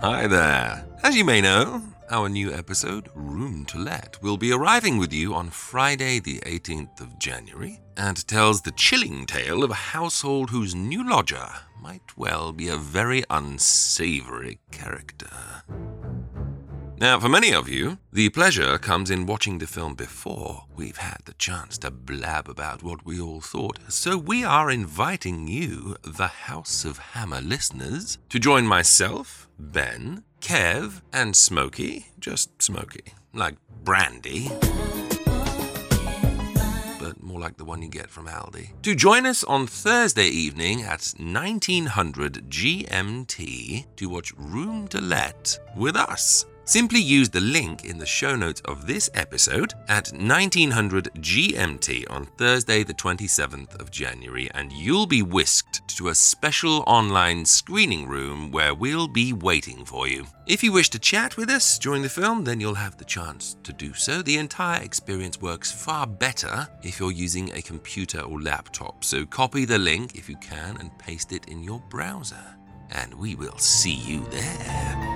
Hi there. As you may know, our new episode, Room to Let, will be arriving with you on Friday, the 18th of January, and tells the chilling tale of a household whose new lodger might well be a very unsavory character. Now, for many of you, the pleasure comes in watching the film before we've had the chance to blab about what we all thought. So, we are inviting you, the House of Hammer listeners, to join myself, Ben, Kev, and Smokey, just Smokey, like brandy but more like the one you get from Aldi. To join us on Thursday evening at 1900 GMT to watch Room to Let with us. Simply use the link in the show notes of this episode at 1900 GMT on Thursday, the 27th of January, and you'll be whisked to a special online screening room where we'll be waiting for you. If you wish to chat with us during the film, then you'll have the chance to do so. The entire experience works far better if you're using a computer or laptop, so copy the link if you can and paste it in your browser. And we will see you there.